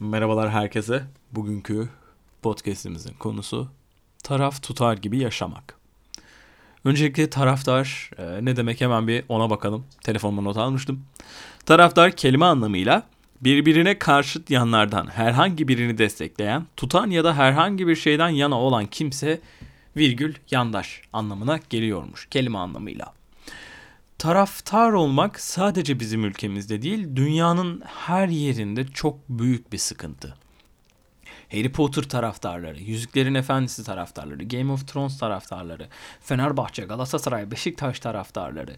Merhabalar herkese. Bugünkü podcast'imizin konusu taraf tutar gibi yaşamak. Öncelikle taraftar e, ne demek hemen bir ona bakalım. Telefonuma not almıştım. Taraftar kelime anlamıyla birbirine karşıt yanlardan herhangi birini destekleyen, tutan ya da herhangi bir şeyden yana olan kimse virgül yandaş anlamına geliyormuş kelime anlamıyla. Taraftar olmak sadece bizim ülkemizde değil, dünyanın her yerinde çok büyük bir sıkıntı. Harry Potter taraftarları, Yüzüklerin Efendisi taraftarları, Game of Thrones taraftarları, Fenerbahçe, Galatasaray, Beşiktaş taraftarları,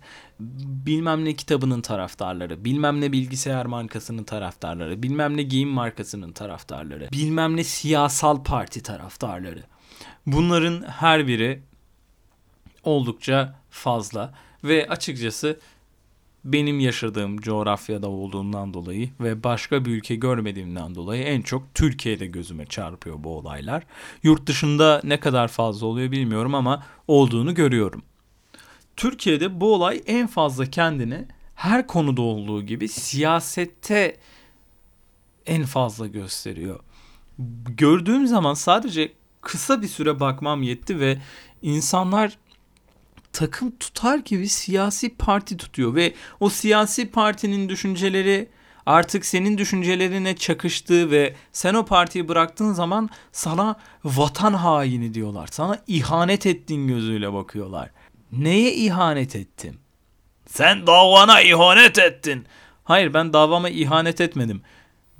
bilmem ne kitabının taraftarları, bilmem ne bilgisayar markasının taraftarları, bilmem ne giyim markasının taraftarları, bilmem ne siyasal parti taraftarları. Bunların her biri oldukça fazla ve açıkçası benim yaşadığım coğrafyada olduğundan dolayı ve başka bir ülke görmediğimden dolayı en çok Türkiye'de gözüme çarpıyor bu olaylar. Yurt dışında ne kadar fazla oluyor bilmiyorum ama olduğunu görüyorum. Türkiye'de bu olay en fazla kendini her konuda olduğu gibi siyasette en fazla gösteriyor. Gördüğüm zaman sadece kısa bir süre bakmam yetti ve insanlar takım tutar gibi siyasi parti tutuyor ve o siyasi partinin düşünceleri artık senin düşüncelerine çakıştığı ve sen o partiyi bıraktığın zaman sana vatan haini diyorlar. Sana ihanet ettiğin gözüyle bakıyorlar. Neye ihanet ettim? Sen davana ihanet ettin. Hayır ben davama ihanet etmedim.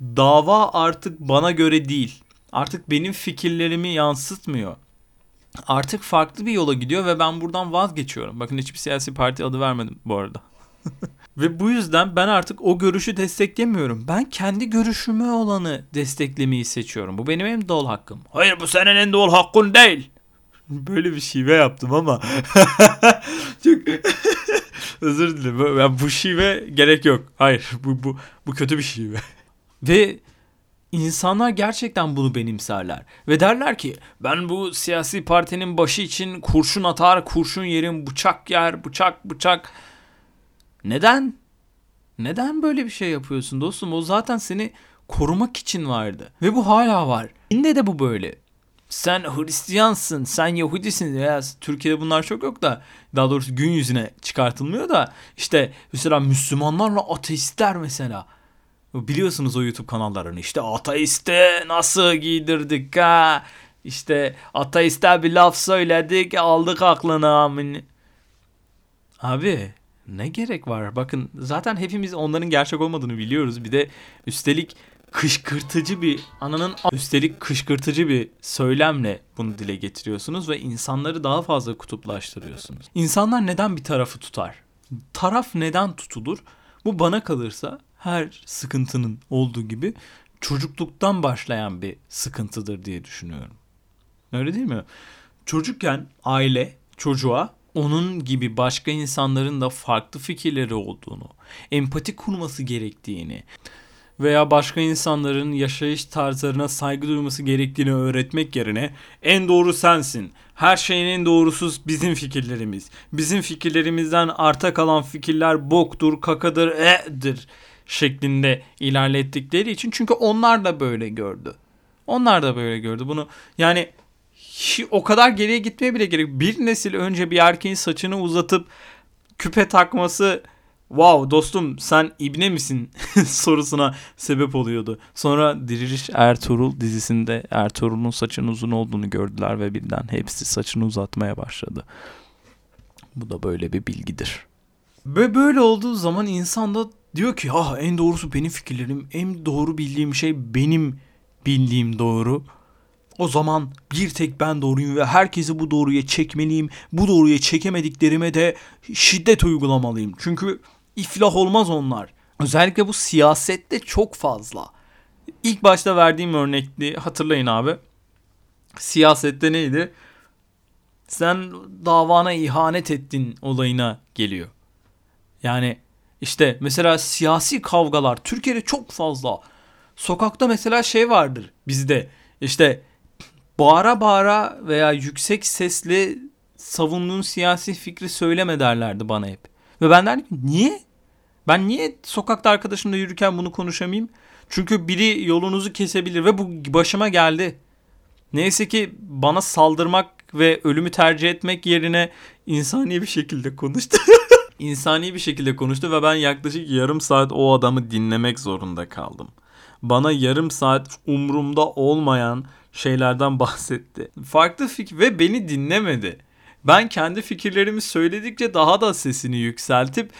Dava artık bana göre değil. Artık benim fikirlerimi yansıtmıyor artık farklı bir yola gidiyor ve ben buradan vazgeçiyorum. Bakın hiçbir siyasi parti adı vermedim bu arada. ve bu yüzden ben artık o görüşü desteklemiyorum. Ben kendi görüşüme olanı desteklemeyi seçiyorum. Bu benim en doğal hakkım. Hayır bu senin en doğal hakkın değil. Böyle bir şive yaptım ama. Çok özür dilerim. Ben bu şive gerek yok. Hayır bu, bu, bu kötü bir şive. Ve İnsanlar gerçekten bunu benimserler ve derler ki ben bu siyasi partinin başı için kurşun atar, kurşun yerim, bıçak yer, bıçak bıçak. Neden? Neden böyle bir şey yapıyorsun dostum? O zaten seni korumak için vardı ve bu hala var. Yine de bu böyle. Sen Hristiyansın, sen Yahudisin. Ya, Türkiye'de bunlar çok yok da daha doğrusu gün yüzüne çıkartılmıyor da işte mesela Müslümanlarla ateistler mesela Biliyorsunuz o YouTube kanallarını işte ateiste nasıl giydirdik ha? İşte ateiste bir laf söyledik aldık aklını amin. Abi ne gerek var? Bakın zaten hepimiz onların gerçek olmadığını biliyoruz. Bir de üstelik kışkırtıcı bir ananın üstelik kışkırtıcı bir söylemle bunu dile getiriyorsunuz ve insanları daha fazla kutuplaştırıyorsunuz. İnsanlar neden bir tarafı tutar? Taraf neden tutulur? Bu bana kalırsa her sıkıntının olduğu gibi çocukluktan başlayan bir sıkıntıdır diye düşünüyorum. Öyle değil mi? Çocukken aile çocuğa onun gibi başka insanların da farklı fikirleri olduğunu, empati kurması gerektiğini veya başka insanların yaşayış tarzlarına saygı duyması gerektiğini öğretmek yerine en doğru sensin. Her şeyin en doğrusu bizim fikirlerimiz. Bizim fikirlerimizden arta kalan fikirler boktur, kakadır, e'dir şeklinde ilerlettikleri için çünkü onlar da böyle gördü. Onlar da böyle gördü. Bunu yani o kadar geriye gitmeye bile gerek. Bir nesil önce bir erkeğin saçını uzatıp küpe takması wow dostum sen ibne misin sorusuna sebep oluyordu. Sonra Diriliş Ertuğrul dizisinde Ertuğrul'un saçının uzun olduğunu gördüler ve birden hepsi saçını uzatmaya başladı. Bu da böyle bir bilgidir. Ve böyle olduğu zaman insan da Diyor ki ha en doğrusu benim fikirlerim, en doğru bildiğim şey benim bildiğim doğru. O zaman bir tek ben doğruyum ve herkesi bu doğruya çekmeliyim. Bu doğruya çekemediklerime de şiddet uygulamalıyım. Çünkü iflah olmaz onlar. Özellikle bu siyasette çok fazla. İlk başta verdiğim örnekli hatırlayın abi. Siyasette neydi? Sen davana ihanet ettin olayına geliyor. Yani işte mesela siyasi kavgalar Türkiye'de çok fazla. Sokakta mesela şey vardır bizde. İşte bağıra bağıra veya yüksek sesle savunduğun siyasi fikri söyleme derlerdi bana hep. Ve ben derdim niye? Ben niye sokakta arkadaşımla yürürken bunu konuşamayayım? Çünkü biri yolunuzu kesebilir ve bu başıma geldi. Neyse ki bana saldırmak ve ölümü tercih etmek yerine insani bir şekilde konuştu. insani bir şekilde konuştu ve ben yaklaşık yarım saat o adamı dinlemek zorunda kaldım. Bana yarım saat umrumda olmayan şeylerden bahsetti. Farklı fikir ve beni dinlemedi. Ben kendi fikirlerimi söyledikçe daha da sesini yükseltip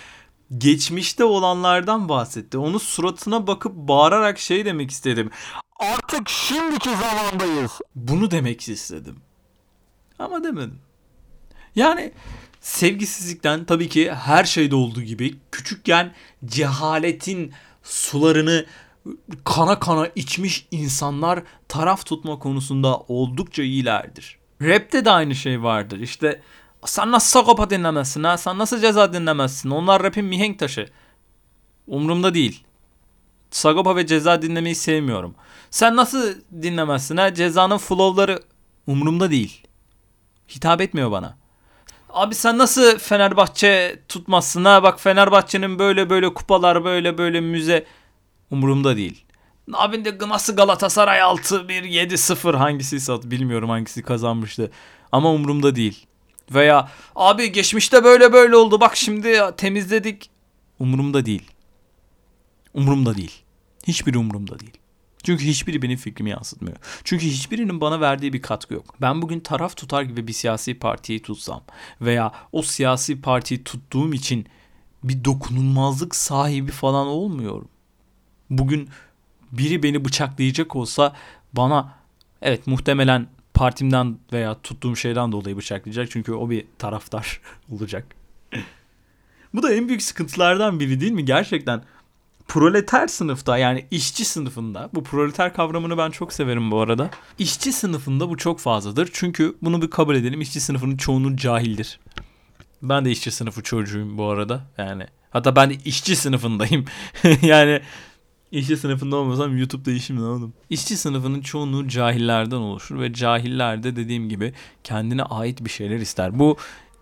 geçmişte olanlardan bahsetti. Onu suratına bakıp bağırarak şey demek istedim. Artık şimdiki zamandayız. Bunu demek istedim. Ama demedim. Yani sevgisizlikten tabii ki her şeyde olduğu gibi küçükken cehaletin sularını kana kana içmiş insanlar taraf tutma konusunda oldukça iyilerdir. Rap'te de aynı şey vardır. İşte sen nasıl Sagopa dinlemezsin ha? Sen nasıl ceza dinlemezsin? Onlar rap'in mihenk taşı. Umurumda değil. Sagopa ve ceza dinlemeyi sevmiyorum. Sen nasıl dinlemezsin ha? Cezanın flow'ları umurumda değil. Hitap etmiyor bana. Abi sen nasıl Fenerbahçe tutmazsın ha? Bak Fenerbahçe'nin böyle böyle kupalar böyle böyle müze umurumda değil. Abi de nasıl Galatasaray 6-1 7-0 hangisi bilmiyorum hangisi kazanmıştı. Ama umurumda değil. Veya abi geçmişte böyle böyle oldu bak şimdi temizledik. Umurumda değil. Umurumda değil. Hiçbir umurumda değil. Çünkü hiçbiri benim fikrimi yansıtmıyor. Çünkü hiçbirinin bana verdiği bir katkı yok. Ben bugün taraf tutar gibi bir siyasi partiyi tutsam veya o siyasi partiyi tuttuğum için bir dokunulmazlık sahibi falan olmuyorum. Bugün biri beni bıçaklayacak olsa bana evet muhtemelen partimden veya tuttuğum şeyden dolayı bıçaklayacak. Çünkü o bir taraftar olacak. Bu da en büyük sıkıntılardan biri değil mi? Gerçekten proleter sınıfta yani işçi sınıfında bu proleter kavramını ben çok severim bu arada. İşçi sınıfında bu çok fazladır. Çünkü bunu bir kabul edelim. İşçi sınıfının çoğunun cahildir. Ben de işçi sınıfı çocuğuyum bu arada. Yani hatta ben de işçi sınıfındayım. yani İşçi sınıfında olmasam YouTube'da işim ne oğlum? İşçi sınıfının çoğunluğu cahillerden oluşur ve cahiller de dediğim gibi kendine ait bir şeyler ister. Bu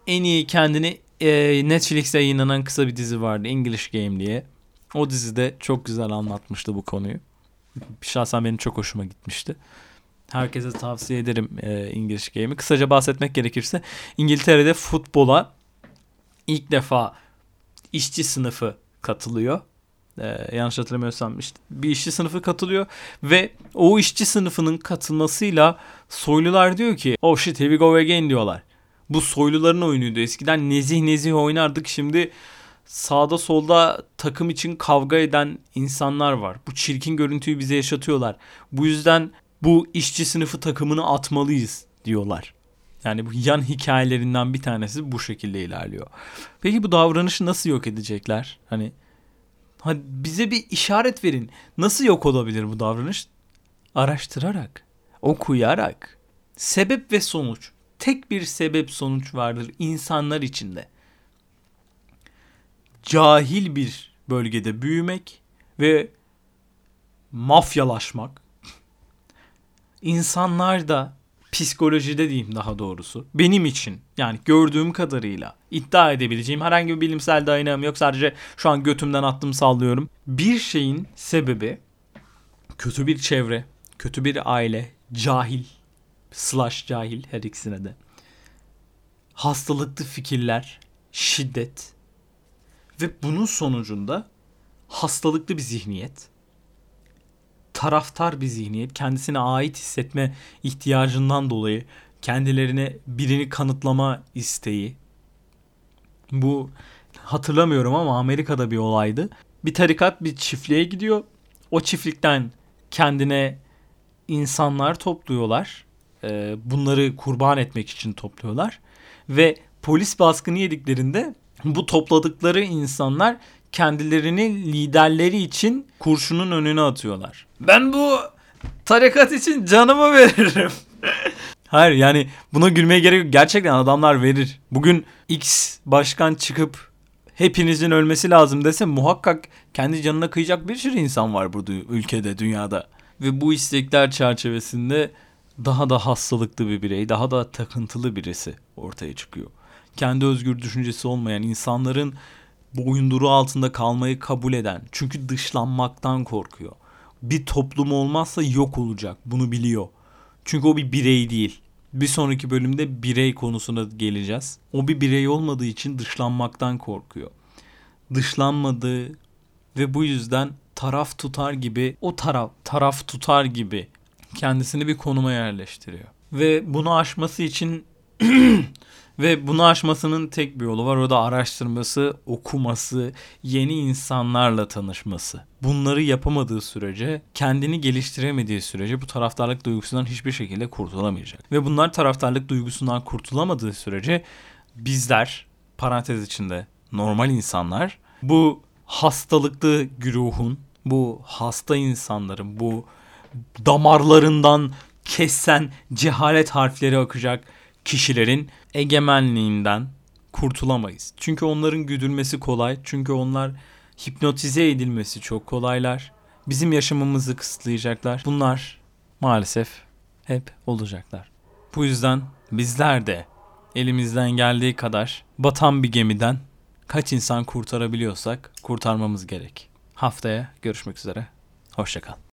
en iyi kendini e, Netflix'te yayınlanan kısa bir dizi vardı English Game diye. O dizide çok güzel anlatmıştı bu konuyu. Şahsen benim çok hoşuma gitmişti. Herkese tavsiye ederim e, English Game'i. Kısaca bahsetmek gerekirse İngiltere'de futbola ilk defa işçi sınıfı katılıyor ee, yanlış hatırlamıyorsam işte bir işçi sınıfı katılıyor ve o işçi sınıfının katılmasıyla soylular diyor ki oh shit here we go again diyorlar. Bu soyluların oyunuydu. Eskiden nezih nezih oynardık şimdi sağda solda takım için kavga eden insanlar var. Bu çirkin görüntüyü bize yaşatıyorlar. Bu yüzden bu işçi sınıfı takımını atmalıyız diyorlar. Yani bu yan hikayelerinden bir tanesi bu şekilde ilerliyor. Peki bu davranışı nasıl yok edecekler? Hani Hadi bize bir işaret verin. Nasıl yok olabilir bu davranış? Araştırarak, okuyarak. Sebep ve sonuç. Tek bir sebep sonuç vardır insanlar içinde. Cahil bir bölgede büyümek ve mafyalaşmak. İnsanlar da psikolojide diyeyim daha doğrusu. Benim için yani gördüğüm kadarıyla iddia edebileceğim herhangi bir bilimsel dayanağım yok. Sadece şu an götümden attım sallıyorum. Bir şeyin sebebi kötü bir çevre, kötü bir aile, cahil, slash cahil her ikisine de. Hastalıklı fikirler, şiddet ve bunun sonucunda hastalıklı bir zihniyet taraftar bir zihniyet. Kendisine ait hissetme ihtiyacından dolayı kendilerine birini kanıtlama isteği. Bu hatırlamıyorum ama Amerika'da bir olaydı. Bir tarikat bir çiftliğe gidiyor. O çiftlikten kendine insanlar topluyorlar. Ee, bunları kurban etmek için topluyorlar. Ve polis baskını yediklerinde bu topladıkları insanlar kendilerini liderleri için kurşunun önüne atıyorlar. Ben bu tarikat için canımı veririm. Hayır yani buna gülmeye gerek yok. Gerçekten adamlar verir. Bugün X başkan çıkıp hepinizin ölmesi lazım dese muhakkak kendi canına kıyacak bir sürü insan var burada ülkede, dünyada. Ve bu istekler çerçevesinde daha da hastalıklı bir birey, daha da takıntılı birisi ortaya çıkıyor. Kendi özgür düşüncesi olmayan insanların boyunduruğu altında kalmayı kabul eden çünkü dışlanmaktan korkuyor. bir toplum olmazsa yok olacak. Bunu biliyor. Çünkü o bir birey değil. Bir sonraki bölümde birey konusuna geleceğiz. O bir birey olmadığı için dışlanmaktan korkuyor. Dışlanmadığı ve bu yüzden taraf tutar gibi o taraf taraf tutar gibi kendisini bir konuma yerleştiriyor. Ve bunu aşması için ve bunu aşmasının tek bir yolu var. O da araştırması, okuması, yeni insanlarla tanışması. Bunları yapamadığı sürece, kendini geliştiremediği sürece bu taraftarlık duygusundan hiçbir şekilde kurtulamayacak. Ve bunlar taraftarlık duygusundan kurtulamadığı sürece bizler parantez içinde normal insanlar bu hastalıklı güruhun, bu hasta insanların, bu damarlarından kesen cehalet harfleri akacak kişilerin egemenliğinden kurtulamayız. Çünkü onların güdülmesi kolay. Çünkü onlar hipnotize edilmesi çok kolaylar. Bizim yaşamımızı kısıtlayacaklar. Bunlar maalesef hep olacaklar. Bu yüzden bizler de elimizden geldiği kadar batan bir gemiden kaç insan kurtarabiliyorsak kurtarmamız gerek. Haftaya görüşmek üzere. Hoşçakal.